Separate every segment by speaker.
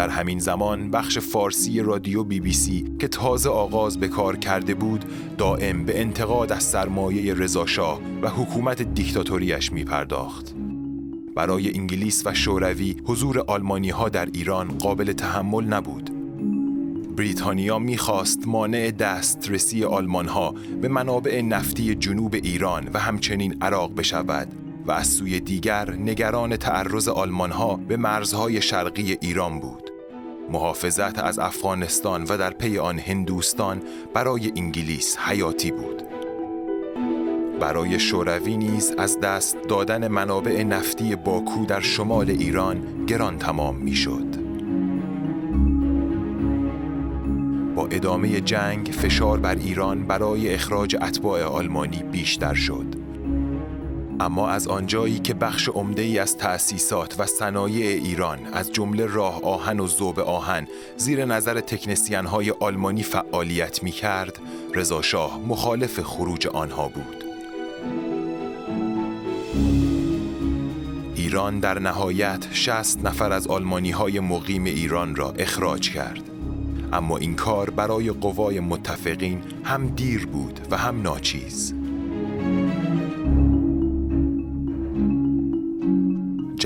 Speaker 1: در همین زمان بخش فارسی رادیو بی بی سی که تازه آغاز به کار کرده بود دائم به انتقاد از سرمایه رضاشاه و حکومت دیکتاتوریش می پرداخت. برای انگلیس و شوروی حضور آلمانی ها در ایران قابل تحمل نبود. بریتانیا می‌خواست مانع دسترسی آلمان ها به منابع نفتی جنوب ایران و همچنین عراق بشود و از سوی دیگر نگران تعرض آلمان ها به مرزهای شرقی ایران بود. محافظت از افغانستان و در پی آن هندوستان برای انگلیس حیاتی بود. برای شوروی نیز از دست دادن منابع نفتی باکو در شمال ایران گران تمام می‌شد. با ادامه جنگ فشار بر ایران برای اخراج اتباع آلمانی بیشتر شد. اما از آنجایی که بخش عمده ای از تأسیسات و صنایع ایران از جمله راه آهن و زوب آهن زیر نظر تکنسیان های آلمانی فعالیت می کرد، رضا شاه مخالف خروج آنها بود. ایران در نهایت 60 نفر از آلمانی های مقیم ایران را اخراج کرد. اما این کار برای قوای متفقین هم دیر بود و هم ناچیز.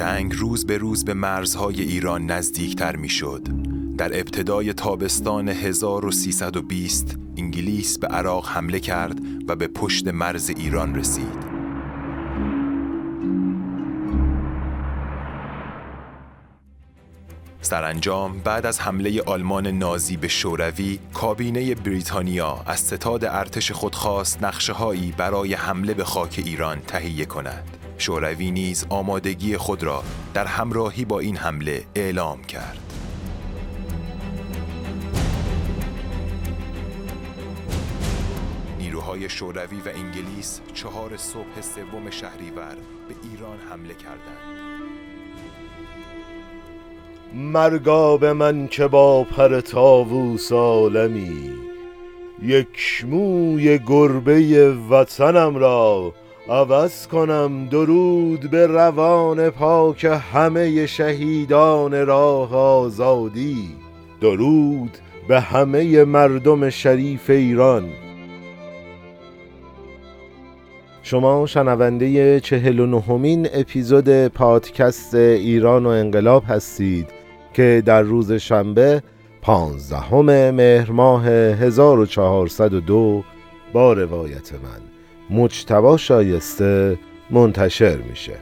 Speaker 1: جنگ روز به روز به مرزهای ایران نزدیکتر می شد. در ابتدای تابستان 1320 انگلیس به عراق حمله کرد و به پشت مرز ایران رسید. سرانجام بعد از حمله آلمان نازی به شوروی کابینه بریتانیا از ستاد ارتش خود خواست نقشه هایی برای حمله به خاک ایران تهیه کند شوروی نیز آمادگی خود را در همراهی با این حمله اعلام کرد. نیروهای شوروی و انگلیس چهار صبح سوم شهریور به ایران حمله کردند.
Speaker 2: مرگا به من که با پر تاووس عالمی یک موی گربه وطنم را عوض کنم درود به روان پاک همه شهیدان راه آزادی. درود به همه مردم شریف ایران. شما شنونده چهل و نهمین اپیزود پادکست ایران و انقلاب هستید که در روز شنبه پانزدهم مهر ماه 1402 با روایت من. مجتبا شایسته منتشر میشه.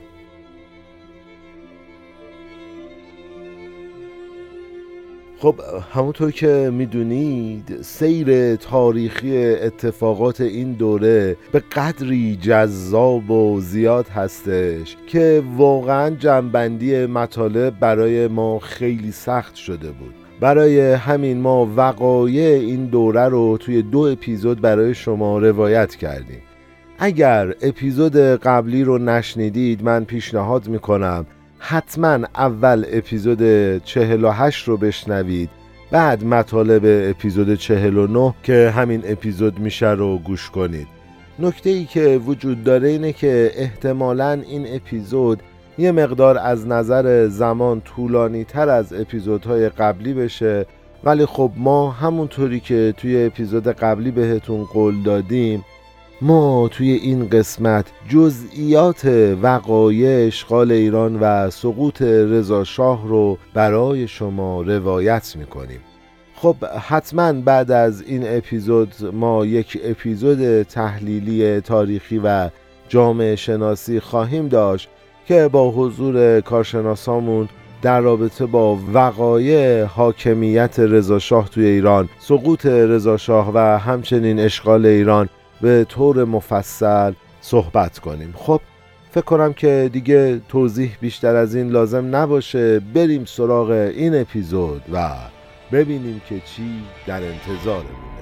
Speaker 2: خب همونطور که می‌دونید سیر تاریخی اتفاقات این دوره به قدری جذاب و زیاد هستش که واقعا جنبندی مطالب برای ما خیلی سخت شده بود. برای همین ما وقایع این دوره رو توی دو اپیزود برای شما روایت کردیم. اگر اپیزود قبلی رو نشنیدید من پیشنهاد می‌کنم حتما اول اپیزود 48 رو بشنوید بعد مطالب اپیزود 49 که همین اپیزود میشه رو گوش کنید. نکته ای که وجود داره اینه که احتمالا این اپیزود یه مقدار از نظر زمان طولانی تر از اپیزودهای قبلی بشه ولی خب ما همونطوری که توی اپیزود قبلی بهتون قول دادیم ما توی این قسمت جزئیات وقایع اشغال ایران و سقوط رضا شاه رو برای شما روایت می‌کنیم. خب حتما بعد از این اپیزود ما یک اپیزود تحلیلی تاریخی و جامعه شناسی خواهیم داشت که با حضور کارشناسامون در رابطه با وقایع حاکمیت رضاشاه توی ایران سقوط رضاشاه و همچنین اشغال ایران به طور مفصل صحبت کنیم. خب فکر کنم که دیگه توضیح بیشتر از این لازم نباشه. بریم سراغ این اپیزود و ببینیم که چی در انتظارمونه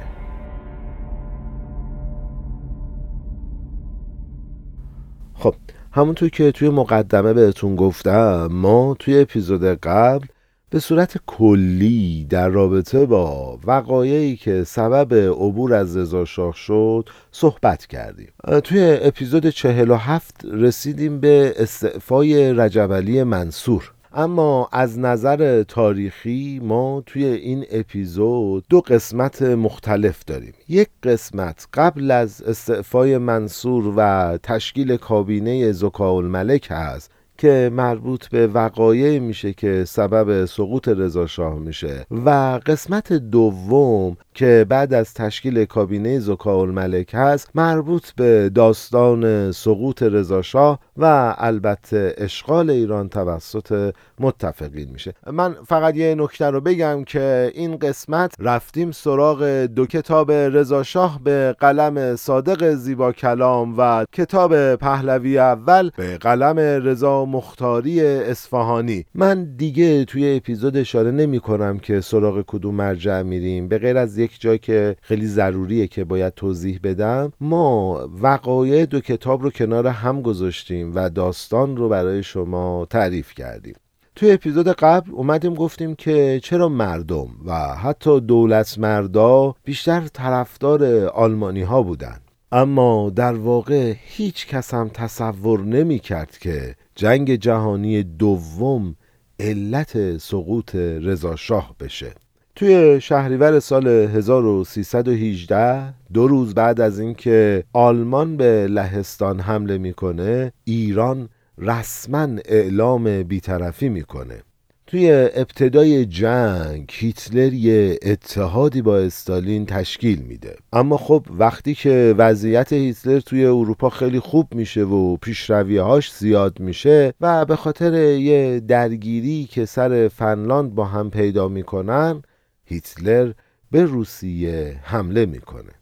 Speaker 2: خب همونطور که توی مقدمه بهتون گفتم ما توی اپیزود قبل به صورت کلی در رابطه با وقایعی که سبب عبور از رضاشاه شد صحبت کردیم. توی اپیزود 47 رسیدیم به استعفای رجب علی منصور. اما از نظر تاریخی ما توی این اپیزود دو قسمت مختلف داریم. یک قسمت قبل از استعفای منصور و تشکیل کابینه زکاول ملک هست. که مربوط به وقایع میشه که سبب سقوط رضاشاه میشه. و قسمت دوم که بعد از تشکیل کابینه زکا الملک هست مربوط به داستان سقوط رضاشاه و البته اشغال ایران توسط متفقین میشه. من فقط یه نکته رو بگم که این قسمت رفتیم سراغ دو کتاب رضاشاه به قلم صادق زیبا کلام و کتاب پهلوی اول به قلم رضا مختاری اصفهانی. من دیگه توی اپیزود اشاره نمی کنم که سراغ کدوم مرجع میریم. به غیر از جای که خیلی ضروریه که باید توضیح بدم ما وقایع دو کتاب رو کنار هم گذاشتیم و داستان رو برای شما تعریف کردیم. توی اپیزود قبل اومدیم گفتیم که چرا مردم و حتی دولت مردا بیشتر طرفدار آلمانی ها بودن. اما در واقع هیچ کس هم تصور نمی کرد که جنگ جهانی دوم علت سقوط رضاشاه بشه. توی شهریور سال 1318 دو روز بعد از اینکه آلمان به لهستان حمله می‌کنه ایران رسما اعلام بیطرفی می‌کنه. توی ابتدای جنگ هیتلر یه اتحادی با استالین تشکیل میده. اما خب وقتی که وضعیت هیتلر توی اروپا خیلی خوب میشه و پیشرویهاش زیاد میشه و به خاطر یه درگیری که سر فنلاند با هم پیدا می‌کنن هیتلر به روسیه حمله می‌کنه.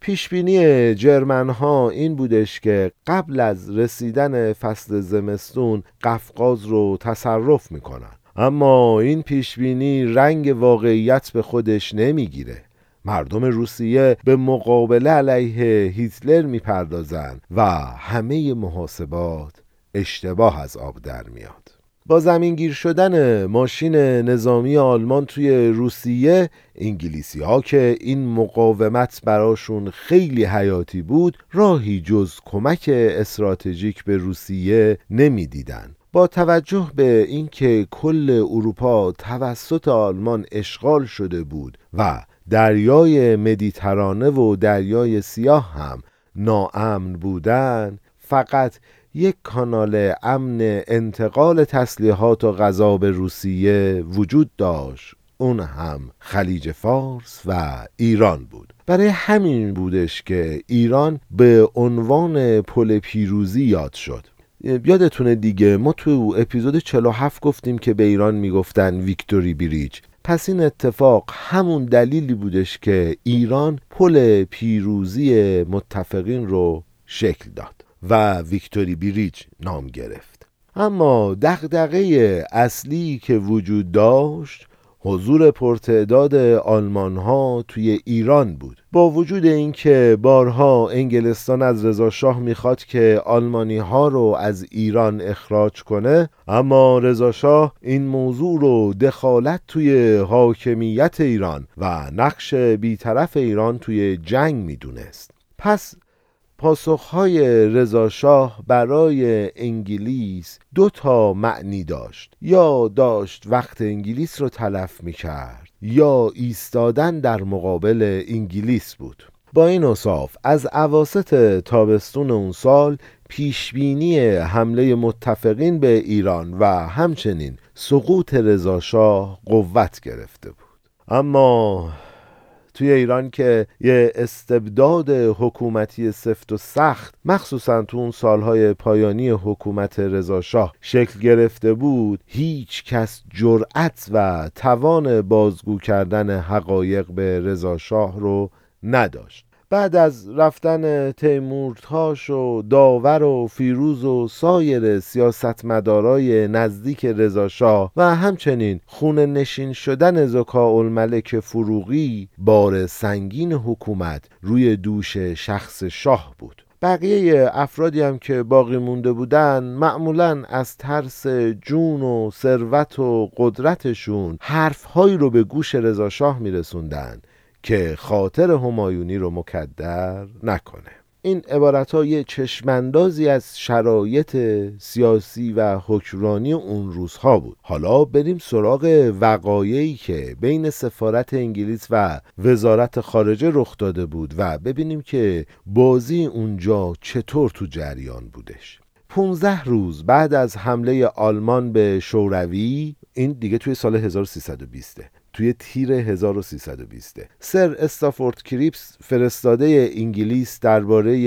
Speaker 2: پیشبینی جرمن ها این بودش که قبل از رسیدن فصل زمستون قفقاز رو تصرف می‌کنن. اما این پیشبینی رنگ واقعیت به خودش نمی‌گیره. مردم روسیه به مقابله علیه هیتلر می‌پردازن و همه محاسبات اشتباه از آب در میاد. با زمینگیر شدن ماشین نظامی آلمان توی روسیه انگلیسی ها که این مقاومت براشون خیلی حیاتی بود راهی جز کمک استراتژیک به روسیه نمی‌دیدن. با توجه به اینکه کل اروپا توسط آلمان اشغال شده بود و دریای مدیترانه و دریای سیاه هم ناامن بودن فقط یک کانال امن انتقال تسلیحات و غذا به روسیه وجود داشت. اون هم خلیج فارس و ایران بود. برای همین بودش که ایران به عنوان پل پیروزی یاد شد. یادتونه دیگه ما تو اپیزود 47 گفتیم که به ایران می‌گفتن ویکتوری بریج پس این اتفاق همون دلیلی بودش که ایران پل پیروزی متفقین رو شکل داد. و ویکتوری بریج نام گرفت. اما دغدغه اصلی که وجود داشت حضور پرتعداد آلمان ها توی ایران بود. با وجود اینکه بارها انگلستان از رضا شاه می‌خواد که آلمانی ها رو از ایران اخراج کنه اما رضا شاه این موضوع رو دخالت توی حاکمیت ایران و نقش بیطرف ایران توی جنگ می‌دونست. پس پاسخهای رضاشاه برای انگلیس دو تا معنی داشت. یا داشت وقت انگلیس رو تلف می کرد یا ایستادن در مقابل انگلیس بود. با این اصاف از عواست تابستون اون سال پیشبینی حمله متفقین به ایران و همچنین سقوط رضاشاه قوت گرفته بود. اما توی ایران که یه استبداد حکومتی سفت و سخت مخصوصا تو اون سالهای پایانی حکومت رضاشاه شکل گرفته بود. هیچ کس جرأت و توان بازگو کردن حقایق به رضاشاه رو نداشت. بعد از رفتن تیمورتاش و داور و فیروز و سایر سیاستمدارای نزدیک رضاشاه و همچنین خون نشین شدن زکا الملک فروغی بار سنگین حکومت روی دوش شخص شاه بود. بقیه افرادی هم که باقی مونده بودن معمولا از ترس جون و ثروت و قدرتشون حرفهایی رو به گوش رضاشاه میرسوندن. که خاطر همایونی رو مکدر نکنه. این عبارت ها یه چشمندازی از شرایط سیاسی و حکمرانی اون روزها بود. حالا بریم سراغ وقایعی که بین سفارت انگلیس و وزارت خارجه رخ داده بود و ببینیم که بازی اونجا چطور تو جریان بودش. 15 روز بعد از حمله آلمان به شوروی این دیگه توی سال 1320 توی تیر 1320 سر استافورد کریپس فرستاده انگلیس درباره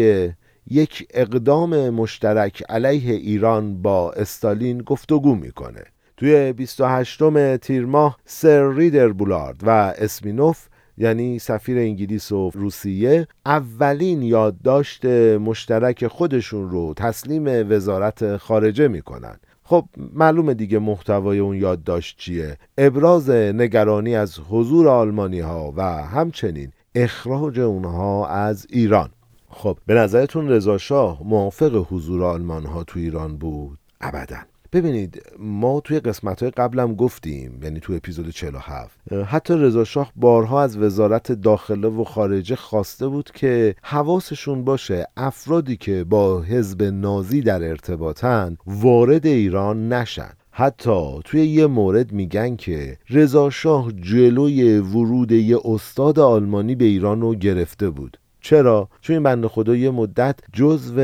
Speaker 2: یک اقدام مشترک علیه ایران با استالین گفتگو می‌کنه. توی 28 تیر ماه سر ریدر بولارد و اسمینوف یعنی سفیر انگلیس و روسیه اولین یادداشت مشترک خودشون رو تسلیم وزارت خارجه می‌کنن. خب معلومه دیگه محتوای اون یادداشت چیه. ابراز نگرانی از حضور آلمانی ها و همچنین اخراج اونها از ایران. خب به نظرتون رضا شاه موافق حضور آلمان ها تو ایران بود؟ ابدا. ببینید ما توی قسمت های قبلم گفتیم یعنی تو اپیزود 47 حتی رضا شاه بارها از وزارت داخله و خارجه خواسته بود که حواسشون باشه افرادی که با حزب نازی در ارتباطن وارد ایران نشن. حتی توی یه مورد میگن که رضا شاه جلوی ورود یه استاد آلمانی به ایران رو گرفته بود. چرا؟ چون این بند خدا یه مدت جزو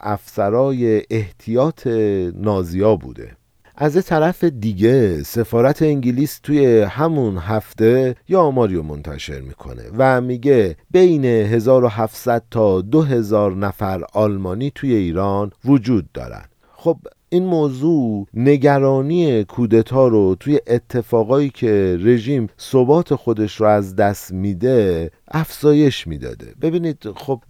Speaker 2: افسرای احتیاط نازیا بوده از طرف دیگه سفارت انگلیس توی همون هفته یا آماریو منتشر می‌کنه و میگه بین 1700 تا 2000 نفر آلمانی توی ایران وجود دارن خب این موضوع نگرانی کودتا رو توی اتفاقایی که رژیم ثبات خودش رو از دست میده افزایش می‌داده. ببینید خب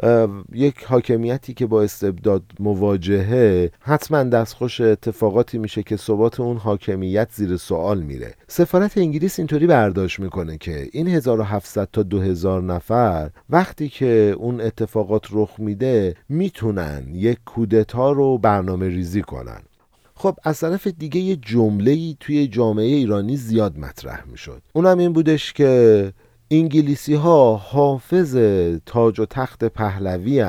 Speaker 2: یک حاکمیتی که با استبداد مواجهه حتما دستخوش اتفاقاتی میشه که ثبات اون حاکمیت زیر سوال میره. سفارت انگلیس اینطوری برداشت می‌کنه که این 1700 تا 2000 نفر وقتی که اون اتفاقات رخ میده می‌تونن یک کودتا رو برنامه ریزی کنن. خب از طرف دیگه یه جمله توی جامعه ایرانی زیاد مطرح می‌شد. اونم این بودش که انگلیسی ها حافظ تاج و تخت پهلوی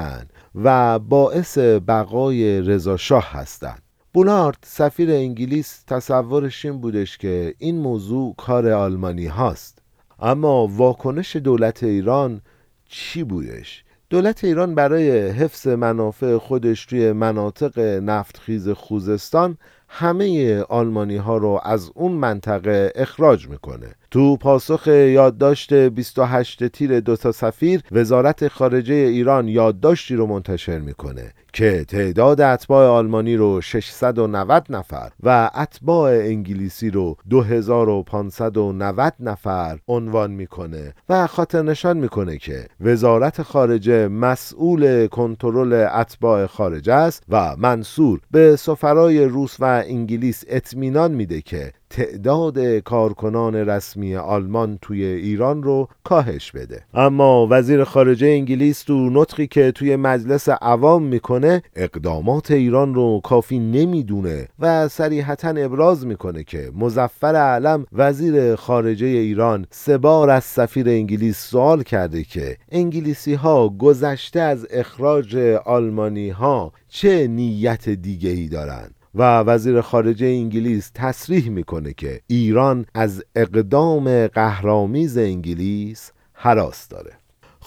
Speaker 2: و باعث بقای رضاشاه هستند. بولارد سفیر انگلیس تصورش این بودش که این موضوع کار آلمانی هاست. اما واکنش دولت ایران چی بودش؟ دولت ایران برای حفظ منافع خودش توی مناطق نفتخیز خوزستان همه آلمانی ها رو از اون منطقه اخراج می‌کنه. تو پاسخ یادداشت 28 تیر دو تا سفیر وزارت خارجه ایران یادداشتی رو منتشر می‌کنه که تعداد اتباع آلمانی رو 690 نفر و اتباع انگلیسی رو 2590 نفر عنوان می‌کنه و خاطر نشان می‌کنه که وزارت خارجه مسئول کنترل اتباع خارجه است و منصور به سفرای روس و انگلیس اطمینان میده که تعداد کارکنان رسمی آلمان توی ایران رو کاهش بده. اما وزیر خارجه انگلیس تو نطقی که توی مجلس عوام می‌کنه اقدامات ایران رو کافی نمی‌دونه و صریحتا ابراز می‌کنه که مزفر علم وزیر خارجه ایران سه بار از سفیر انگلیس سوال کرده که انگلیسی ها گذشته از اخراج آلمانی ها چه نیت دیگه ای دارند؟ و وزیر خارجه انگلیس تصریح می‌کنه که ایران از اقدام قهرامیز انگلیس حراس داره.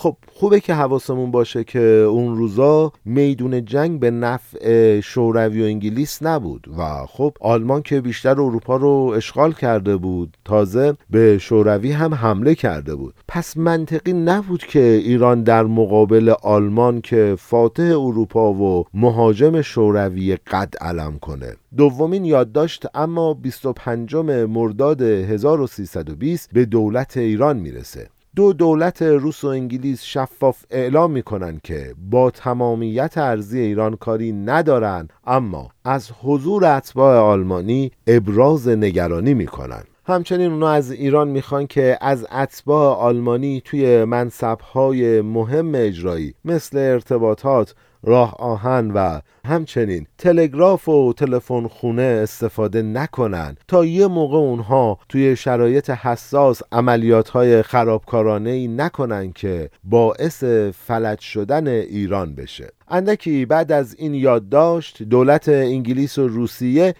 Speaker 2: خب خوبه که حواسمون باشه که اون روزا میدون جنگ به نفع شوروی و انگلیس نبود و خب آلمان که بیشتر اروپا رو اشغال کرده بود تازه به شوروی هم حمله کرده بود. پس منطقی نبود که ایران در مقابل آلمان که فاتح اروپا و مهاجم شوروی قد علم کنه. دومین یادداشت اما 25 مرداد 1320 به دولت ایران می‌رسه. دو دولت روس و انگلیس شفاف اعلام می‌کنن که با تمامیت ارزی ایران کاری ندارن اما از حضور اتباع آلمانی ابراز نگرانی می‌کنن. همچنین اونا از ایران می‌خوان که از اتباع آلمانی توی منصبهای مهم اجرایی مثل ارتباطات راه آهن و همچنین تلگراف و تلفن خونه استفاده نکنن تا یه موقع اونها توی شرایط حساس عملیات های خرابکارانه ای نکنن که باعث فلج شدن ایران بشه. اندکی بعد از این یادداشت دولت انگلیس و روسیه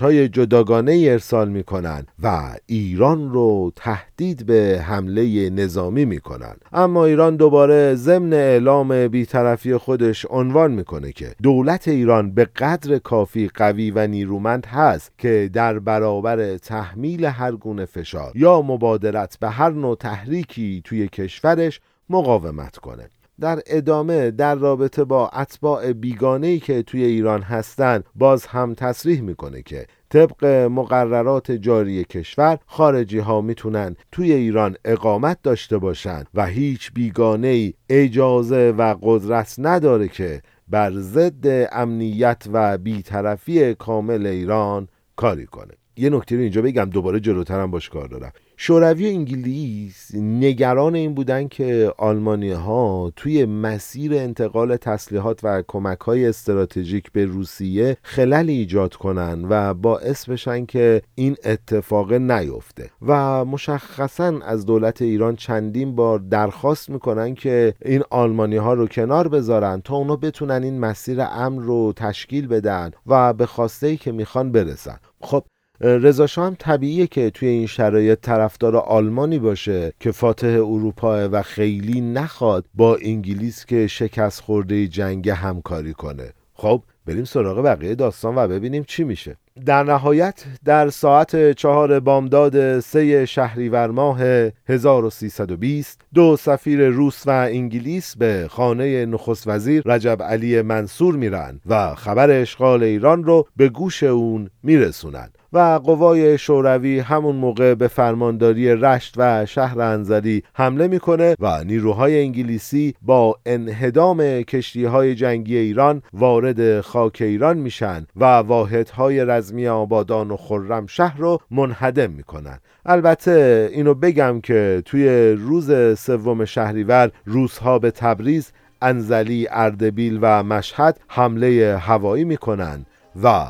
Speaker 2: های جداگانه ارسال می‌کنن و ایران رو تهدید به حمله نظامی می‌کنن. اما ایران دوباره ضمن اعلام بیطرفی خودش عنوان می‌کنه که دولت ایران به قدر کافی قوی و نیرومند هست که در برابر تحمیل هر گونه فشار یا مبادرت به هر نوع تحریکی توی کشورش مقاومت کنه. در ادامه در رابطه با اتباع بیگانه‌ای که توی ایران هستند باز هم تصریح می‌کنه که طبق مقررات جاری کشور خارجی ها می‌تونن توی ایران اقامت داشته باشند و هیچ بیگانه ای اجازه و قدرت نداره که بر ضد امنیت و بیطرفی کامل ایران کاری کنه. یه نکته رو اینجا بگم دوباره جلوترم باش کار دارم. شوروی انگلیس نگران این بودن که آلمانی ها توی مسیر انتقال تسلیحات و کمک های استراتژیک به روسیه خلل ایجاد کنن و باعث بشن که این اتفاق نیفته. و مشخصا از دولت ایران چندین بار درخواست می‌کنن که این آلمانی ها رو کنار بذارن تا اونا بتونن این مسیر امن رو تشکیل بدن و به خواسته ای که می‌خوان برسن. خب رضا هم طبیعیه که توی این شرایط طرفدار آلمانی باشه که فاتح اروپا و خیلی نخواد با انگلیس که شکست خورده جنگ همکاری کنه. خب بریم سراغ بقیه داستان و ببینیم چی میشه. در نهایت در ساعت چهار بامداد سه شهریور ماه 1320 دو سفیر روس و انگلیس به خانه نخست وزیر رجب علی منصور میرن و خبر اشغال ایران رو به گوش اون میرسونن و قوای شوروی همون موقع به فرمانداری رشت و شهر انزلی حمله می‌کنه و نیروهای انگلیسی با انهدام کشتی های جنگی ایران وارد خاک ایران میشن و واحدهای رزمی آبادان و خرم شهر رو منهدم می‌کنن. البته اینو بگم که توی روز سوم شهریور روزها به تبریز انزلی اردبیل و مشهد حمله هوایی می‌کنن و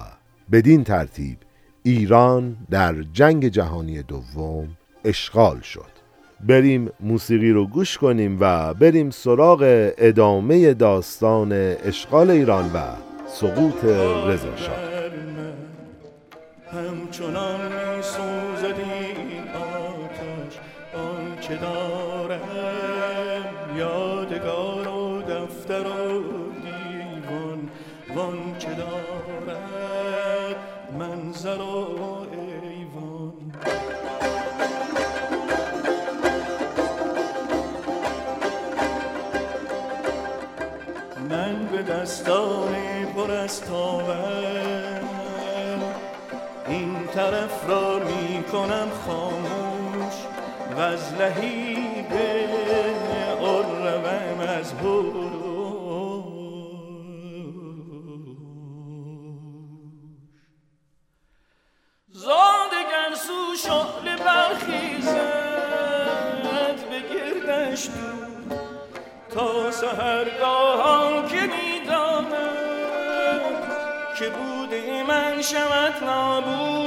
Speaker 2: بدین ترتیب ایران در جنگ جهانی دوم اشغال شد. بریم موسیقی رو گوش کنیم و بریم سراغ ادامه داستان اشغال ایران و سقوط رضا شاه. همچنان سوزدی آتش آنچه دارم یادگار و دفتر و دیوان وانچه دارد منظر و ایوان. من به دستان پر از این طرف را می کنم خاموش و از لحیب اروم از زادگر سو شعل برخیزد به گردش تا سهرگاهان که می‌داند که بوده من شود نابود.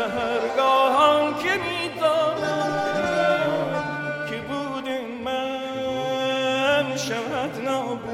Speaker 2: سهرگاهان که می‌دانم که بوده من شود نابود.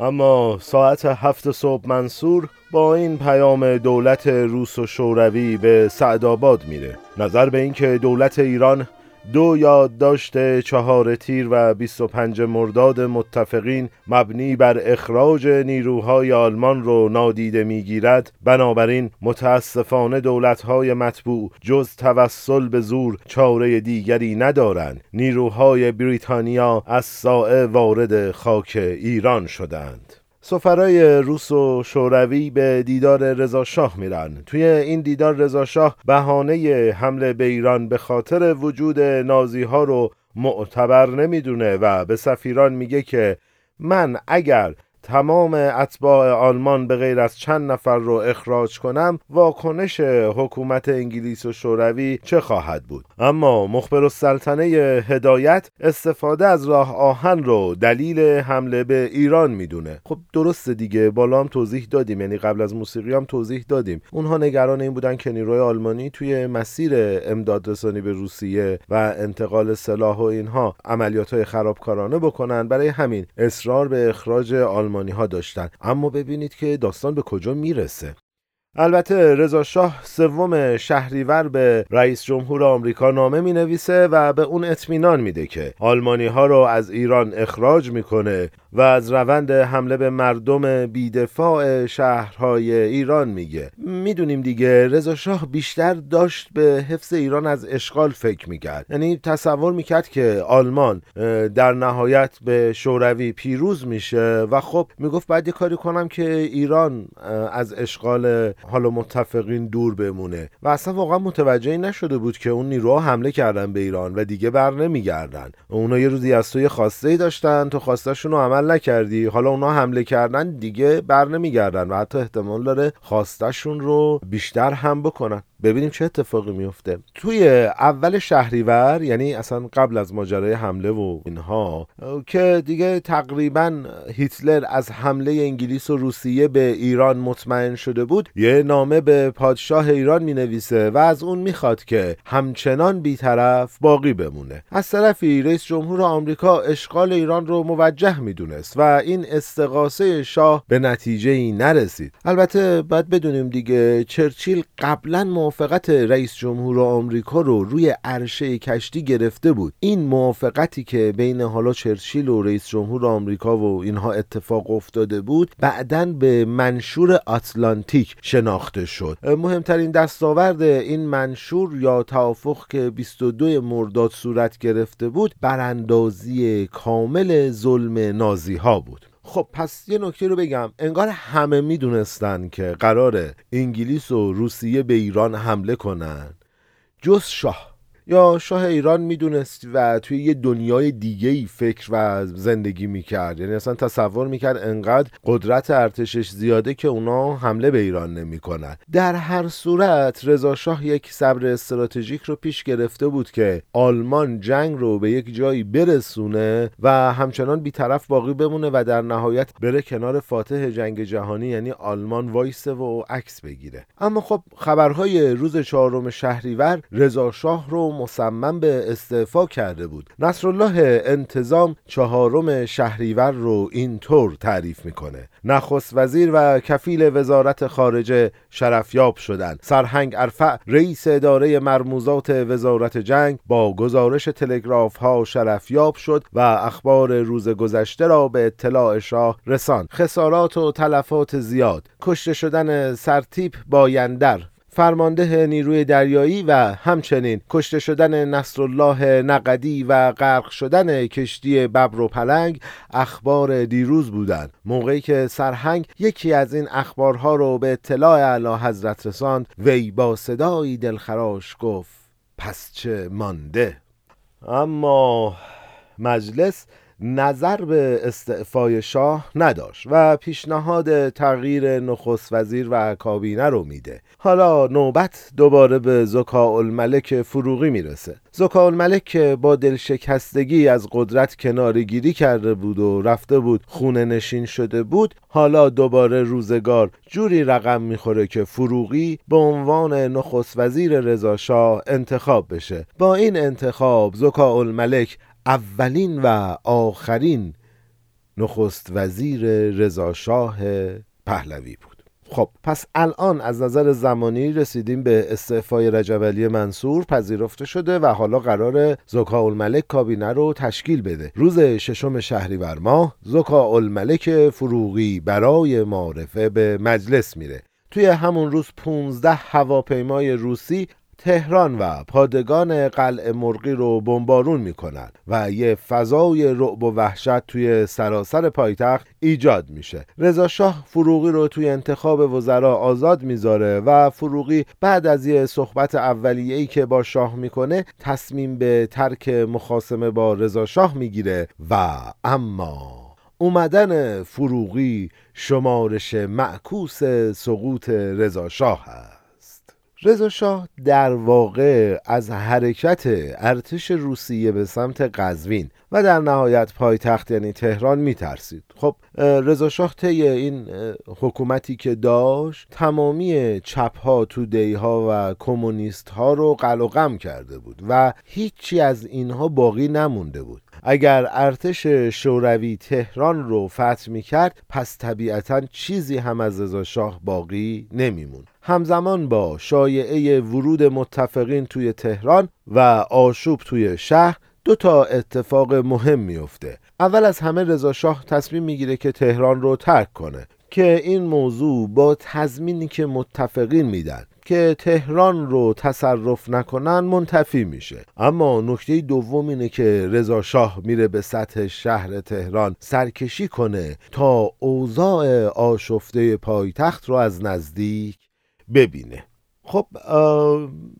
Speaker 2: اما ساعت هفت صبح منصور با این پیام دولت روس و شوروی به سعدآباد میره. نظر به اینکه دولت ایران دو یادداشت چهار تیر و 25 مرداد متفقین مبنی بر اخراج نیروهای آلمان رو نادیده می‌گیرد. بنابراین متاسفانه دولتهای مطبوع جز توسل به زور چاره دیگری ندارند. نیروهای بریتانیا از سائه وارد خاک ایران شدند. سفرای روس و شوروی به دیدار رضا شاه میرن. توی این دیدار رضا شاه بهانه حمله به ایران به خاطر وجود نازی ها رو معتبر نمی‌دونه و به سفیران میگه که من اگر تمام اتباع آلمان به غیر از چند نفر رو اخراج کنم واکنش حکومت انگلیس و شوروی چه خواهد بود؟ اما مخبر السلطنه هدایت استفاده از راه آهن رو دلیل حمله به ایران می‌دونه. خب درسته دیگه بالا هم توضیح دادیم یعنی قبل از موسیقی هم توضیح دادیم. اونها نگران این بودن که نیروی آلمانی توی مسیر امداد رسانی به روسیه و انتقال سلاح و اینها عملیات های خرابکارانه بکنن. برای همین اصرار به اخراج آلمانی ها داشتن. اما ببینید که داستان به کجا می‌رسه. البته رضا شاه سوم شهریور به رئیس جمهور آمریکا نامه می نویسه و به اون اطمینان میده که آلمانی ها رو از ایران اخراج می‌کنه و از روند حمله به مردم بیدفاع شهرهای ایران میگه. می‌دونیم دیگه رضا شاه بیشتر داشت به حفظ ایران از اشغال فکر می‌کرد. یعنی تصور می‌کرد که آلمان در نهایت به شوروی پیروز میشه و خب می‌گفت باید یه کاری کنم که ایران از اشغال حالا متفقین دور بمونه. و اصلا واقعا متوجه نشده بود که اون نیروها حمله کردن به ایران و دیگه بر نمیگردن. اونا یه روزی از توی خواسته ای داشتن تو خواستهشون رو عمل نکردی. حالا اونا حمله کردن دیگه بر نمیگردن و حتی احتمال داره خواستشون رو بیشتر هم بکنن. ببینیم چه اتفاقی میفته. توی اول شهریور یعنی اصلا قبل از ماجرای حمله و اینها که دیگه تقریبا هیتلر از حمله انگلیس و روسیه به ایران مطمئن شده بود یه نامه به پادشاه ایران می نویسه و از اون می‌خواد که همچنان بیطرف باقی بمونه. از طرفی رئیس جمهور آمریکا اشغال ایران رو موجه می‌دونست و این استقاسه شاه به نتیجه ای نرسید. البته باید بدونیم دیگه چرچیل قبلا موافقت رئیس جمهور آمریکا رو روی عرشه کشتی گرفته بود. این موافقتی که بین حالا چرچیل و رئیس جمهور آمریکا و اینها اتفاق افتاده بود بعدا به منشور آتلانتیک شناخته شد. مهمترین دستاورد این منشور یا توافق که 22 مرداد صورت گرفته بود براندازی کامل ظلم نازی ها بود. خب پس یه نکته رو بگم. انگار همه می‌دونستن که قرار انگلیس و روسیه به ایران حمله کنن. جز شاه. یا شاه ایران می‌دونست و توی یه دنیای دیگه ای فکر و زندگی می‌کرد. یعنی اصلا تصور می‌کرد انقدر قدرت ارتشش زیاده که اونا حمله به ایران نمی‌کنن. در هر صورت رضا شاه یک صبر استراتژیک رو پیش گرفته بود که آلمان جنگ رو به یک جایی برسونه و همچنان بیطرف باقی بمونه و در نهایت بره کنار فاتح جنگ جهانی یعنی آلمان وایسه و عکس بگیره. اما خب خبرهای روز چهارم شهریور رضا شاه رو مصمم به استعفا کرده بود. نصرالله انتظام چهارم شهریور رو اینطور تعریف می‌کنه. نخست وزیر و کفیل وزارت خارجه شرفیاب شدند سرهنگ ارفع رئیس اداره مرموزات وزارت جنگ با گزارش تلگراف ها شرفیاب شد و اخبار روز گذشته را به اطلاع شاه رسان خسارات و تلفات زیاد. کشته شدن سرتیپ بایندر فرمانده نیروی دریایی و همچنین کشته شدن نصرالله نقدی و غرق شدن کشتی ببر و پلنگ اخبار دیروز بودند. موقعی که سرهنگ یکی از این اخبارها رو به اطلاع اعلی حضرت رساند وی با صدایی دلخراش گفت پس چه مانده؟ اما مجلس نظر به استعفای شاه نداشت و پیشنهاد تغییر نخست وزیر و کابینه رو میده. حالا نوبت دوباره به زکا الملک فروغی می‌رسه. زکا الملک که با دلشکستگی از قدرت کنارگیری کرده بود و رفته بود خونه نشین شده بود حالا دوباره روزگار جوری رقم می‌خوره که فروغی به عنوان نخست وزیر رضا انتخاب بشه. با این انتخاب زکا الملک اولین و آخرین نخست وزیر رضاشاه پهلوی بود. خب پس الان از نظر زمانی رسیدیم به استعفای رجب منصور پذیرفته شده و حالا قرار زکا الملک کابینه رو تشکیل بده. روز ششم شهریور ماه زکا الملک فروغی برای معرفه به مجلس میره. توی همون روز 15 هواپیمای روسی تهران و پادگان قلعه مرغی رو بمبارون می‌کنن و یه فضای رعب و وحشت توی سراسر پایتخت ایجاد میشه. رضا شاه فروغی رو توی انتخاب وزرا آزاد می‌ذاره و فروغی بعد از یه صحبت اولیه‌ای که با شاه می‌کنه تصمیم به ترک مخاسمه با رضا شاه می‌گیره و اما اومدن فروغی شمارش معکوس سقوط رضاشاه است. رضا شاه در واقع از حرکت ارتش روسیه به سمت قزوین و در نهایت پایتخت یعنی تهران میترسید. خب رضا شاه طی این حکومتی که داشت تمامی چپ ها توده ها و کمونیست ها رو قلقم کرده بود و هیچی از اینها باقی نمونده بود. اگر ارتش شوروی تهران رو فتح می کرد پس طبیعتا چیزی هم از رضا شاه باقی نمیمون همزمان با شایعه ورود متفقین توی تهران و آشوب توی شهر دو تا اتفاق مهم میفته اول از همه رضا شاه تصمیم می‌گیره که تهران رو ترک کنه که این موضوع با تضمینی که متفقین میدن که تهران رو تصرف نکنن منتفی میشه. اما نکته دوم اینه که رضا شاه میره به سطح شهر تهران سرکشی کنه تا اوضاع آشفته پایتخت رو از نزدیک ببینه. خب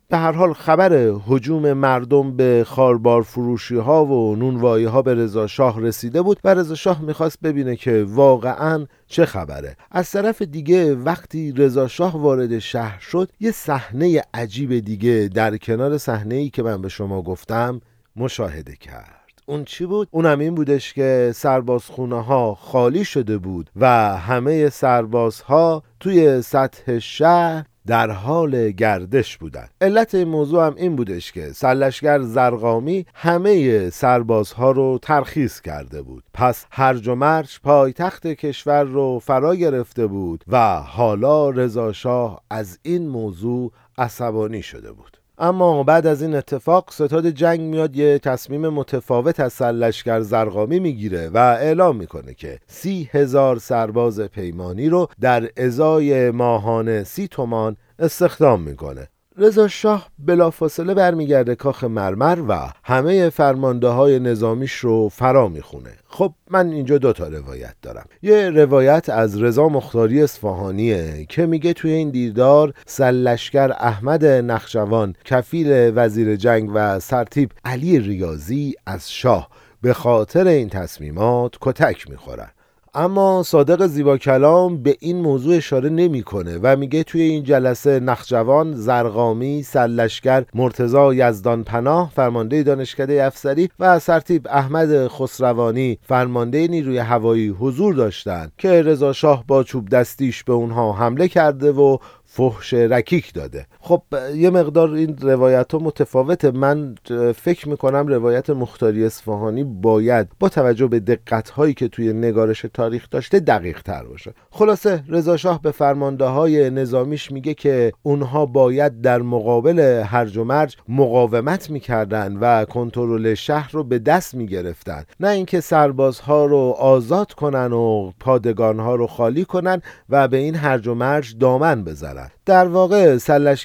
Speaker 2: به هر حال خبر حجوم مردم به خاربار فروشی ها و نونوایی ها به رضا شاه رسیده بود و رضا شاه می‌خواست ببینه که واقعا چه خبره. از طرف دیگه وقتی رضا شاه وارد شهر شد یه صحنه عجیب دیگه در کنار صحنه ای که من به شما گفتم مشاهده کرد. اون چی بود؟ اونم این بودش که سربازخونه ها خالی شده بود و همه سربازها توی سطح شهر در حال گردش بودند علت این موضوع هم این بودش که سلشگر زرقامی همه سربازها رو ترخیص کرده بود. پس هرج و مرج پایتخت کشور رو فرا گرفته بود و حالا رضا شاه از این موضوع عصبانی شده بود. اما بعد از این اتفاق ستاد جنگ میاد یه تصمیم متفاوت از سرلشکر زرقامی می‌گیره و اعلام می‌کنه که سی هزار سرباز پیمانی رو در ازای ماهانه سی تومان استخدام می‌کنه. رضا شاه بلافاصله برمیگرده کاخ مرمر و همه فرمانده های نظامیش رو فرا می‌خونه. خب من اینجا دو تا روایت دارم. یه روایت از رضا مختاری اصفهانیه که میگه توی این دیدار سلشکر احمد نخجوان کفیل وزیر جنگ و سرتیب علی ریاضی از شاه به خاطر این تصمیمات کتک می‌خورن. اما صادق زیبا کلام به این موضوع اشاره نمی‌کنه و میگه توی این جلسه نخجوان، زرقامی، سلشگر، مرتزا یزدان پناه فرمانده دانشکده افسری و سرتیب احمد خسروانی فرمانده نیروی هوایی حضور داشتند که رضا شاه با چوب دستیش به اونها حمله کرده و فحش رکیک داده. خب یه مقدار این روایت ها متفاوته. من فکر می‌کنم روایت مختاری اصفهانی باید با توجه به دقت هایی که توی نگارش تاریخ داشته دقیق تر باشه. خلاصه رضا شاه به فرمانده های نظامیش میگه که اونها باید در مقابل هرج و مرج مقاومت می‌کردن و کنترل شهر رو به دست می‌گرفتن. نه اینکه سربازها رو آزاد کنن و پادگانها رو خالی کنن و به این هرج و مرج دامن بزنن. در واقع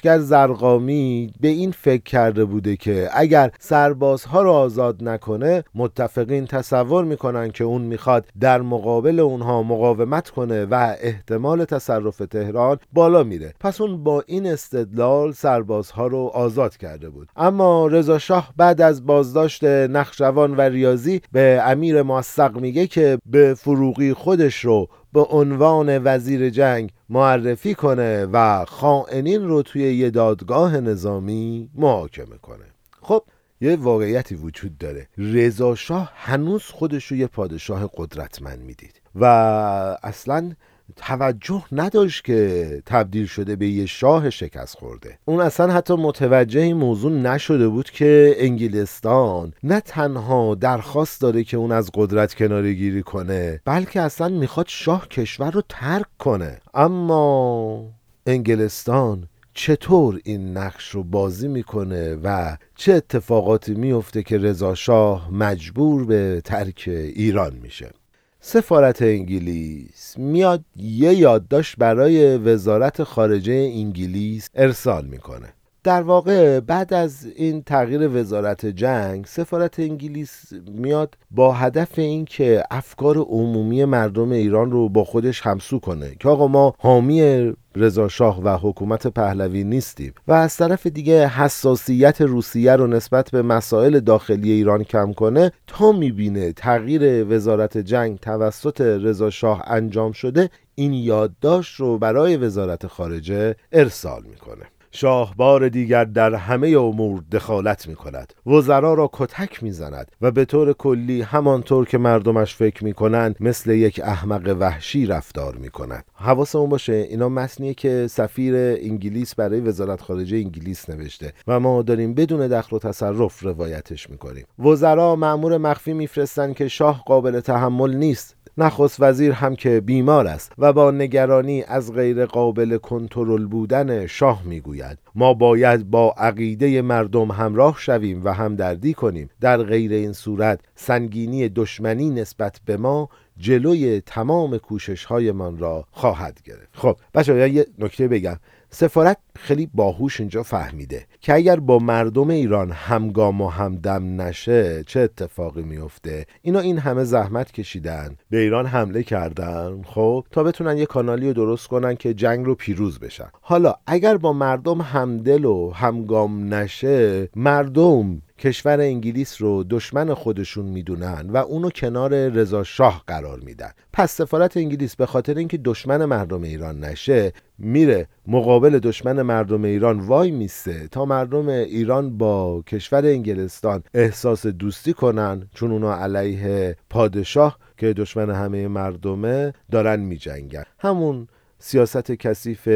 Speaker 2: سلشگر زرقامی به این فکر کرده بوده که اگر سربازها رو آزاد نکنه متفقین تصور می‌کنن که اون می‌خواد در مقابل اونها مقاومت کنه و احتمال تصرف تهران بالا میره. پس اون با این استدلال سربازها رو آزاد کرده بود. اما رضا شاه بعد از بازداشت نخجوان و ریاضی به امیر موثق میگه که به فروغی خودش رو به عنوان وزیر جنگ معرفی کنه و خائنین رو توی یه دادگاه نظامی محاکمه کنه. خب یه واقعیتی وجود داره. رضا شاه هنوز خودش رو یه پادشاه قدرتمند می‌دید و اصلا توجه نداشت که تبدیل شده به یه شاه شکست خورده. اون اصلا حتی متوجه این موضوع نشده بود که انگلستان نه تنها درخواست داره که اون از قدرت کناره گیری کنه بلکه اصلا می‌خواد شاه کشور رو ترک کنه. اما انگلستان چطور این نقش رو بازی می‌کنه و چه اتفاقاتی میفته که رضا شاه مجبور به ترک ایران میشه؟ سفارت انگلیس میاد یه یادداشت برای وزارت خارجه انگلیس ارسال می‌کنه. در واقع بعد از این تغییر وزارت جنگ سفارت انگلیس میاد با هدف اینکه افکار عمومی مردم ایران رو با خودش همسو کنه. که آقا ما حامی رضا شاه و حکومت پهلوی نیستیم و از طرف دیگه حساسیت روسیه رو نسبت به مسائل داخلی ایران کم کنه تا می‌بینه تغییر وزارت جنگ توسط رضا شاه انجام شده این یادداشت رو برای وزارت خارجه ارسال می‌کنه. شاه بار دیگر در همه امور دخالت می کند وزرا را کتک می زند و به طور کلی همانطور که مردمش فکر می کنند مثل یک احمق وحشی رفتار می کند حواسمون باشه اینا متنیه که سفیر انگلیس برای وزارت خارجه انگلیس نوشته و ما داریم بدون دخل و تصرف روایتش می‌کنیم. وزرا معمور مخفی میفرستند که شاه قابل تحمل نیست. نخست وزیر هم که بیمار است و با نگرانی از غیر قابل کنترل بودن شاه می‌گوید. ما باید با عقیده مردم همراه شویم و همدردی کنیم. در غیر این صورت سنگینی دشمنی نسبت به ما جلوی تمام کوشش هایمان را خواهد گرفت. خب بچه یه نکته بگم. سفارت خیلی باهوش اینجا فهمیده که اگر با مردم ایران همگام و همدم نشه چه اتفاقی میفته؟ اینا این همه زحمت کشیدن. به ایران حمله کردن. خب تا بتونن یه کانالی رو درست کنن که جنگ رو پیروز بشن. حالا اگر با مردم همدل و همگام نشه مردم کشور انگلیس رو دشمن خودشون می‌دونن و اونو کنار رضا شاه قرار میدن. پس سفارت انگلیس به خاطر اینکه دشمن مردم ایران نشه میره مقابل دشمن مردم ایران وای میسته تا مردم ایران با کشور انگلستان احساس دوستی کنن چون اونا علیه پادشاه که دشمن همه مردمه دارن میجنگن. همون سیاست کثیف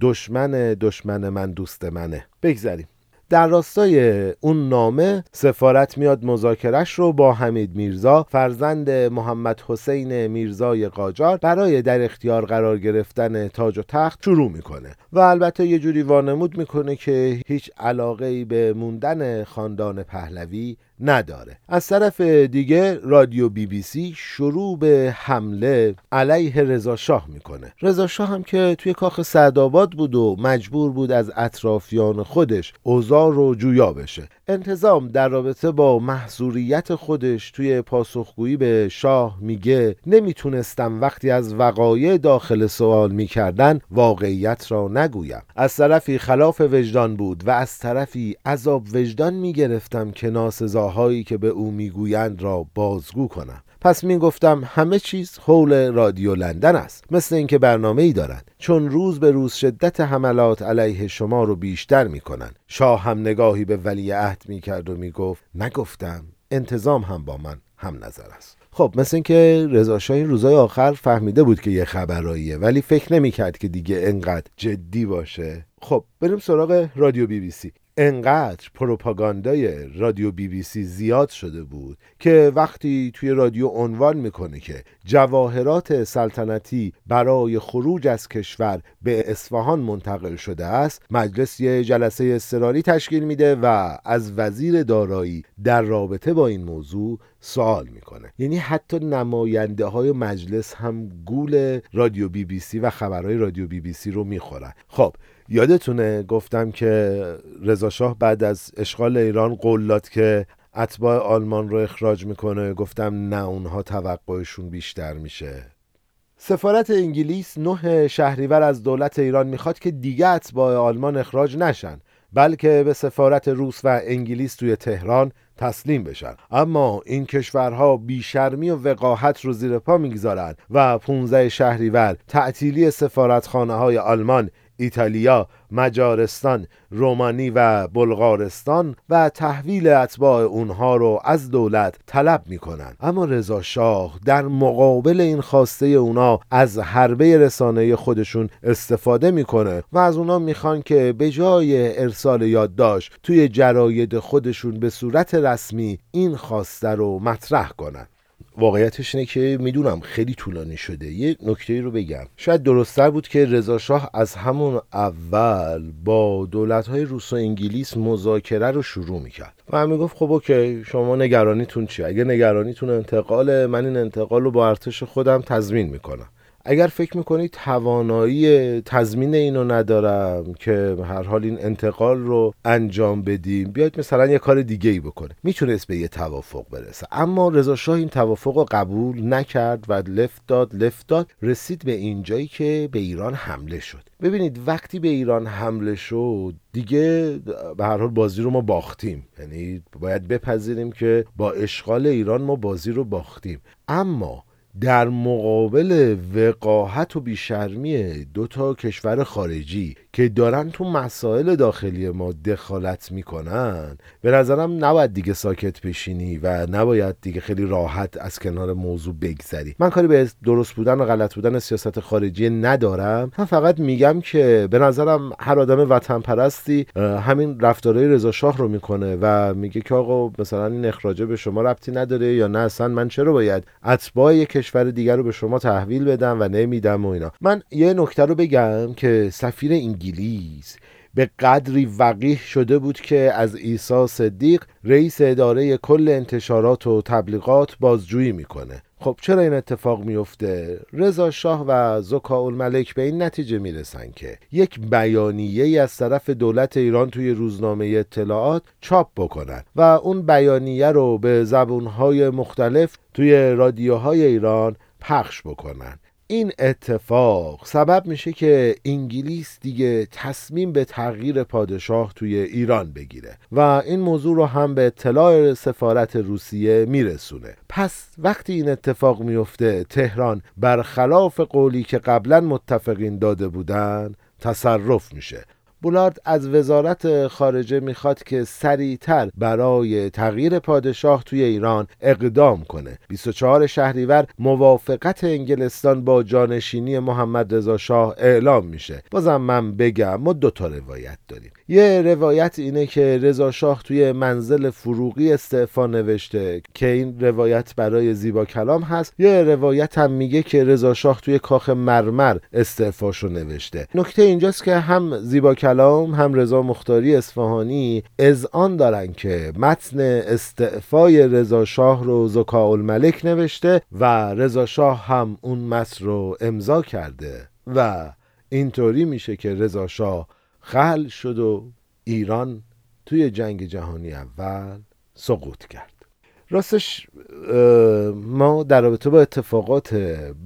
Speaker 2: دشمن دشمن من دوست منه. بگذریم در راستای اون نامه سفارت میاد مذاکرش رو با حمید میرزا فرزند محمد حسین میرزای قاجار برای در اختیار قرار گرفتن تاج و تخت شروع می‌کنه. و البته یه جوری وانمود می‌کنه که هیچ علاقه ای به موندن خاندان پهلوی نداره. از طرف دیگه رادیو بی بی سی شروع به حمله علیه رضا شاه می‌کنه. رضا شاه هم که توی کاخ سعدآباد بود و مجبور بود از اطرافیان خودش اوضاع رو جویا بشه. انتظام در رابطه با محضوریت خودش توی پاسخگویی به شاه میگه نمی‌تونستم وقتی از وقایع داخل سوال می‌کردن واقعیت را نگویم. از طرفی خلاف وجدان بود و از طرفی عذاب وجدان می‌گرفتم که ناسزاهایی که به او می‌گویند را بازگو کنم. پس می گفتم همه چیز حول رادیو لندن است. مثل اینکه برنامه ای دارند چون روز به روز شدت حملات علیه شما رو بیشتر می کنن. شاه هم نگاهی به ولی عهد می کرد و می گفت نگفتم انتظام هم با من هم نظر است. خب مثل اینکه رضا شاه این روزای آخر فهمیده بود که یه خبراییه ولی فکر نمی‌کرد که دیگه انقدر جدی باشه. خب بریم سراغ رادیو بی بی سی. انقدر پروپاگاندای رادیو بی بی سی زیاد شده بود که وقتی توی رادیو عنوان می‌کنه که جواهرات سلطنتی برای خروج از کشور به اصفهان منتقل شده است مجلس یه جلسه اضطراری تشکیل میده و از وزیر دارایی در رابطه با این موضوع سوال می‌کنه. یعنی حتی نماینده های مجلس هم گول رادیو بی بی سی و خبرهای رادیو بی بی سی رو می‌خورن. خب یادتونه گفتم که رضاشاه بعد از اشغال ایران قول داد که اتباع آلمان رو اخراج می‌کنه. گفتم نه اونها توقعشون بیشتر میشه. سفارت انگلیس نه شهریور از دولت ایران می‌خواد که دیگه اتباع آلمان اخراج نشن بلکه به سفارت روس و انگلیس توی تهران تسلیم بشن. اما این کشورها بیشرمی و وقاحت رو زیر پا می‌گذارند و 15 شهریور تعطیلی سفارتخانه های آلمان ایتالیا، مجارستان، رومانی و بلغارستان و تحویل اتباع اونها رو از دولت طلب می‌کنن. اما رضا شاه در مقابل این خواسته اونا از حربه رسانه خودشون استفاده می‌کنه و از اونا می‌خوان که به جای ارسال یادداشت توی جراید خودشون به صورت رسمی این خواسته رو مطرح کنن. واقعیتش اینه که می‌دونم خیلی طولانی شده. یه نکته رو بگم. شاید درستتر بود که رضا شاه از همون اول با دولت های روس و انگلیس مذاکره رو شروع می‌کرد. و هم می‌گفت خب اوکی شما نگرانیتون چیه؟ اگه نگرانیتون انتقاله من این انتقال رو با ارتش خودم تضمین می‌کنم. اگر فکر می‌کنید توانایی تضمین اینو ندارم که هر حال این انتقال رو انجام بدیم بیاید مثلا یه کار دیگه ای بکنه می‌تونست به یه توافق برسه. اما رضا شاه این توافق رو قبول نکرد و لفت داد لفت داد. رسید به اینجایی که به ایران حمله شد. ببینید وقتی به ایران حمله شد دیگه به هر حال بازی رو ما باختیم. یعنی باید بپذیریم که با اشغال ایران ما بازی رو باختیم. اما در مقابل وقاحت و بیشرمی دو تا کشور خارجی که دارن تو مسائل داخلی ما دخالت می‌کنن. به نظرم نباید دیگه ساکت بشینی و نباید دیگه خیلی راحت از کنار موضوع بگذری. من کاری به درست بودن و غلط بودن سیاست خارجی ندارم. من فقط میگم که به نظرم هر آدم وطن پرستی همین رفتارهای رضا شاه رو می‌کنه و میگه که آقا مثلا این اخراجه به شما ربطی نداره یا نه اصلا من چرا باید اتباع یک کشور دیگر رو به شما تحویل بدم و نمیدم و اینا. من یه نکته رو بگم که سفیر انگلیس به قدری وقیح شده بود که از عیسی صدیق رئیس اداره کل انتشارات و تبلیغات بازجویی می‌کنه. خب چرا این اتفاق میفته؟ رضا شاه و زکا الملک به این نتیجه می‌رسن که یک بیانیه ای از طرف دولت ایران توی روزنامه اطلاعات چاپ بکنن و اون بیانیه رو به زبونهای مختلف توی رادیوهای ایران پخش بکنن. این اتفاق سبب میشه که انگلیس دیگه تصمیم به تغییر پادشاه توی ایران بگیره و این موضوع رو هم به اطلاع سفارت روسیه میرسونه. پس وقتی این اتفاق میفته تهران برخلاف قولی که قبلا متفقین داده بودن تصرف میشه. بولارد از وزارت خارجه می‌خواد که سریعتر برای تغییر پادشاه توی ایران اقدام کنه. 24 شهریور موافقت انگلستان با جانشینی محمد رضا شاه اعلام میشه. بازم من بگم ما دو تا روایت داریم. یه روایت اینه که رضا شاه توی منزل فروغی استعفا نوشته که این روایت برای زیبا کلام هست. یه روایت هم میگه که رضا شاه توی کاخ مرمر استعفاشو نوشته. نکته اینجاست که هم زیبا هم رضا مختاری اصفهانی آن دارن که متن استعفای رضا شاه رو زکا الملک نوشته و رضا شاه هم اون متن رو امضا کرده و اینطوری میشه که رضا شاه خل شد و ایران توی جنگ جهانی اول سقوط کرد. راستش ما در رابطه با اتفاقات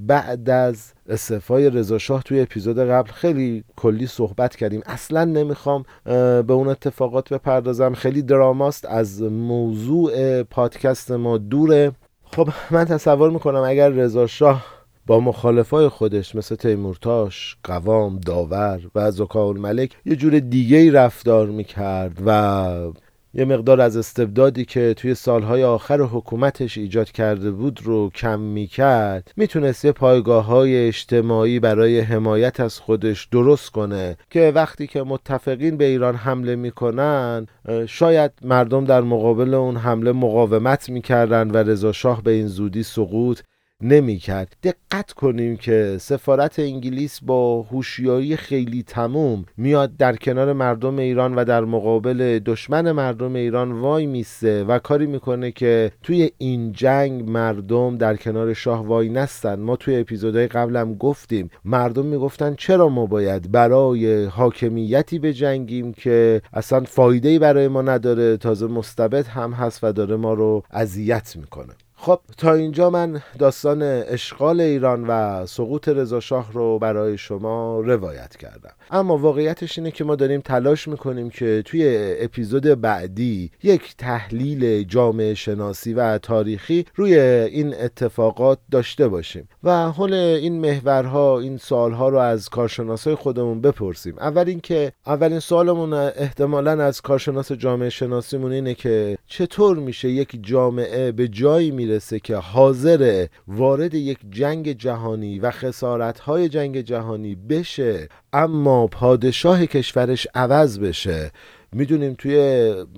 Speaker 2: بعد از استعفای رضا شاه توی اپیزود قبل خیلی کلی صحبت کردیم. اصلا نمی‌خوام به اون اتفاقات بپردازم. خیلی دراماست از موضوع پادکست ما دوره. خب من تصور می‌کنم اگر رضا شاه با مخالفای خودش مثل تیمورتاش، قوام، داور و زکا ملک یه جور دیگه رفتار می‌کرد و یه مقدار از استبدادی که توی سالهای آخر حکومتش ایجاد کرده بود رو کم می‌کرد می‌تونست یه پایگاه های اجتماعی برای حمایت از خودش درست کنه که وقتی که متفقین به ایران حمله می‌کنن شاید مردم در مقابل اون حمله مقاومت می‌کردن و رضا شاه به این زودی سقوط نمی‌کرد. دقت کنیم که سفارت انگلیس با هوشیاری خیلی تموم میاد در کنار مردم ایران و در مقابل دشمن مردم ایران وای میسته و کاری می‌کنه که توی این جنگ مردم در کنار شاه وای نستن. ما توی اپیزودهای قبلم گفتیم. مردم می‌گفتن چرا ما باید برای حاکمیتی بجنگیم که اصلا فایده برای ما نداره. تازه مستبد هم هست و داره ما رو اذیت می‌کنه. خب تا اینجا من داستان اشغال ایران و سقوط رضا شاه رو برای شما روایت کردم. اما واقعیتش اینه که ما داریم تلاش می‌کنیم که توی اپیزود بعدی یک تحلیل جامعه شناسی و تاریخی روی این اتفاقات داشته باشیم و حول این محورها این سوالها رو از کارشناسای خودمون بپرسیم. اول اینکه اولین سوالمون احتمالا از کارشناس جامعه شناسیمون اینه که چطور میشه یک جامعه به جایی می‌رسه که حاضر وارد یک جنگ جهانی و خسارتهای جنگ جهانی بشه اما پادشاه کشورش عوض بشه. می‌دونیم توی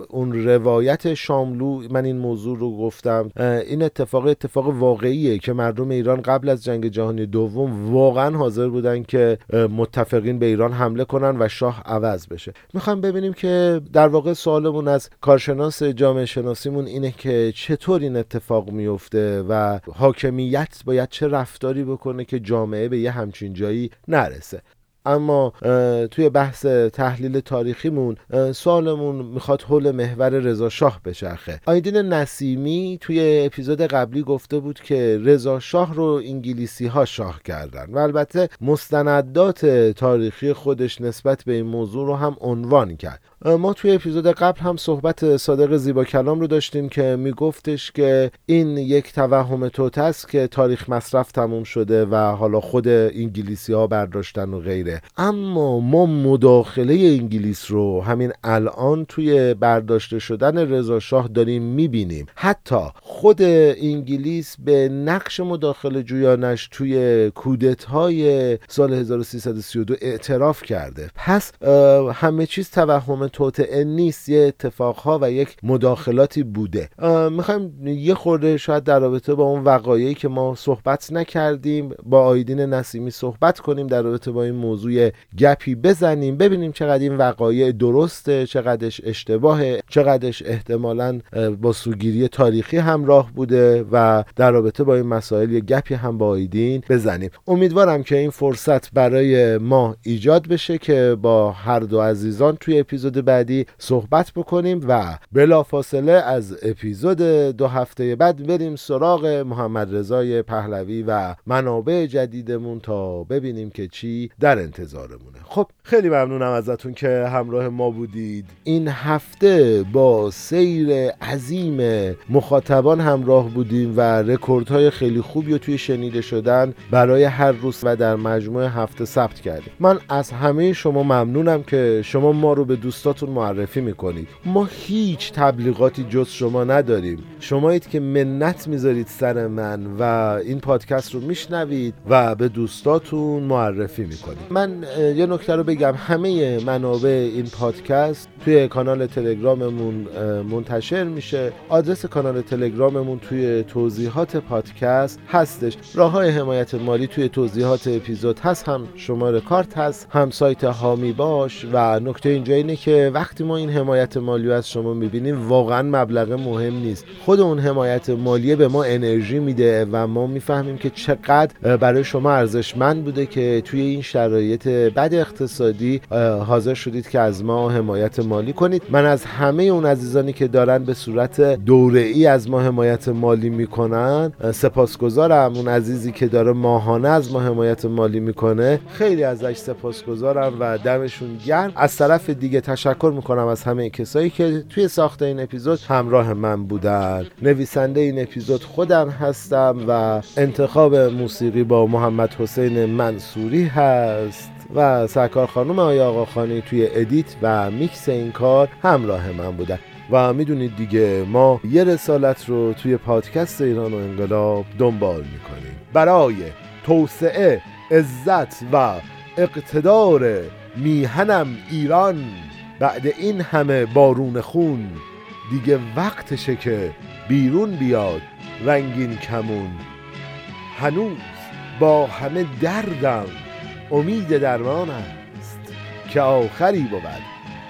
Speaker 2: اون روایت شاملو من این موضوع رو گفتم این اتفاق اتفاق واقعیه که مردم ایران قبل از جنگ جهانی دوم واقعا حاضر بودن که متفقین به ایران حمله کنن و شاه عوض بشه. می‌خوام ببینیم که در واقع سوالمون از کارشناس جامعه شناسیمون اینه که چطور این اتفاق میفته و حاکمیت باید چه رفتاری بکنه که جامعه به یه همچین جایی نرسه. اما توی بحث تحلیل تاریخیمون سوالمون می‌خواد حول محور رضا شاه بچرخه. آیدین نسیمی توی اپیزود قبلی گفته بود که رضا شاه رو انگلیسی ها شاه کردن و البته مستندات تاریخی خودش نسبت به این موضوع رو هم عنوان کرد. ما توی اپیزود قبل هم صحبت صادق زیبا کلام رو داشتیم که میگفتش که این یک توهم توت است که تاریخ مصرف تموم شده و حالا خود انگلیسی ها برداشتن و غیره. اما ما مداخله انگلیس رو همین الان توی برداشته شدن رضا شاه داریم می‌بینیم. حتی خود انگلیس به نقش مداخله جویانش توی کودت های سال 1332 اعتراف کرده. پس همه چیز توهم توطعه نیست یه اتفاقها و یک مداخلاتی بوده. می‌خوایم یه خورده شاید در رابطه با اون وقایعی که ما صحبت نکردیم با آیدین نسیمی صحبت کنیم در رابطه با این موضوع گپی بزنیم ببینیم چقدر این وقایع درسته چقدرش اشتباهه چقدرش احتمالا با سوگیری تاریخی همراه بوده و در رابطه با این مسائل یه گپی هم با آیدین بزنیم. امیدوارم که این فرصت برای ما ایجاد بشه که با هر دو عزیزان توی اپیزود بعدی صحبت بکنیم و بلافاصله از اپیزود دو هفته بعد بریم سراغ محمد رضای پهلوی و منابع جدیدمون تا ببینیم که چی در انتظارمونه. خب خیلی ممنونم ازتون که همراه ما بودید. این هفته با سیر عظیم مخاطبان همراه بودیم و رکوردهای خیلی خوبی رو توی شنیده شدن برای هر روز و در مجموع هفته ثبت کردیم. من از همه شما ممنونم که شما ما رو به دوستاتون معرفی می‌کنید. ما هیچ تبلیغاتی جز شما نداریم. شمایید که منت می‌ذارید سر من و این پادکست رو میشنوید و به دوستاتون معرفی می‌کنید. من یه نکته رو بگم. همه منابع این پادکست توی کانال تلگراممون منتشر میشه. آدرس کانال تلگراممون توی توضیحات پادکست هستش. راه های حمایت مالی توی توضیحات اپیزود هست. هم شماره کارت هست هم سایت هامی باش و نکته اینجا اینه که وقتی ما این حمایت مالی از شما می‌بینیم واقعا مبلغ مهم نیست. خود اون حمایت مالی به ما انرژی میده و ما می‌فهمیم که چقدر برای شما ارزشمند بوده که توی این شرایط بد اقتصادی حاضر شدید که از ما حمایت مالی کنید. من از همه اون عزیزانی که دارن به صورت دوره ای از ما حمایت مالی می‌کنن سپاسگزارم. اون عزیزی که داره ماهانه از ما حمایت مالی می‌کنه خیلی ازش سپاسگزارم و دمشون گرم. از طرف دیگه تشکر می‌کنم از همه کسایی که توی ساخت این اپیزود همراه من بودن. نویسنده این اپیزود خودم هستم و انتخاب موسیقی با محمد حسین منصوری هست و سرکار خانم آیا آقا خانی توی ادیت و میکس این کار همراه من بودن. و می‌دونید دیگه ما یه رسالت رو توی پادکست ایران و انقلاب دنبال می‌کنیم. برای توسعه عزت و اقتدار میهنم ایران. بعد این همه بارون خون دیگه وقتشه که بیرون بیاد رنگین کمون. هنوز با همه دردم امید درمان است که آخری بود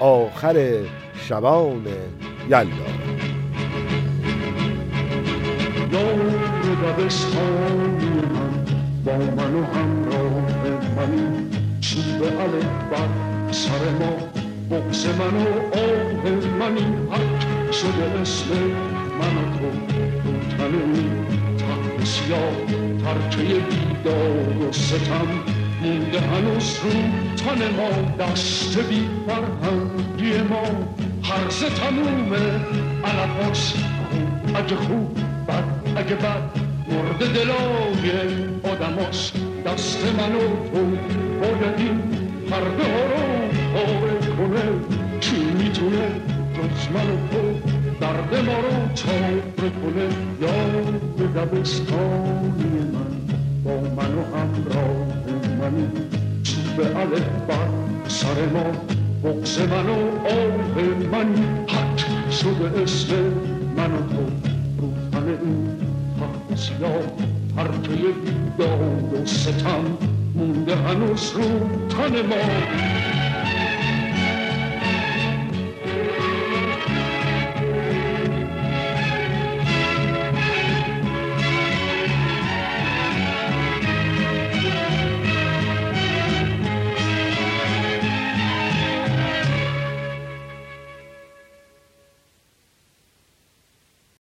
Speaker 2: آخر شبان یلا با من و همراه منی چوب بر سر بغز من و آه منی حق شده اسم من و تو. تنی تخت سیاه ترکه بیدار و ستم. مونده هنوز رو تن ما دست بی فرهنگی ما. هرز تمومه علفاش خوب اگه خوب بد اگه بد. مرد دلای آدماش دست من و تو. باید این پرده ها رو پاره کنه کی می‌تونه جز من و تو درد ما رو چاره کنه یاد دبستانی من با من و همراه منی چوب الف بر سر ما بغز
Speaker 3: من و آه من حق شده اسم من و تو روحن این حق سیاه پرتوی بیداد و ستم مونده هنوز رو تن ما.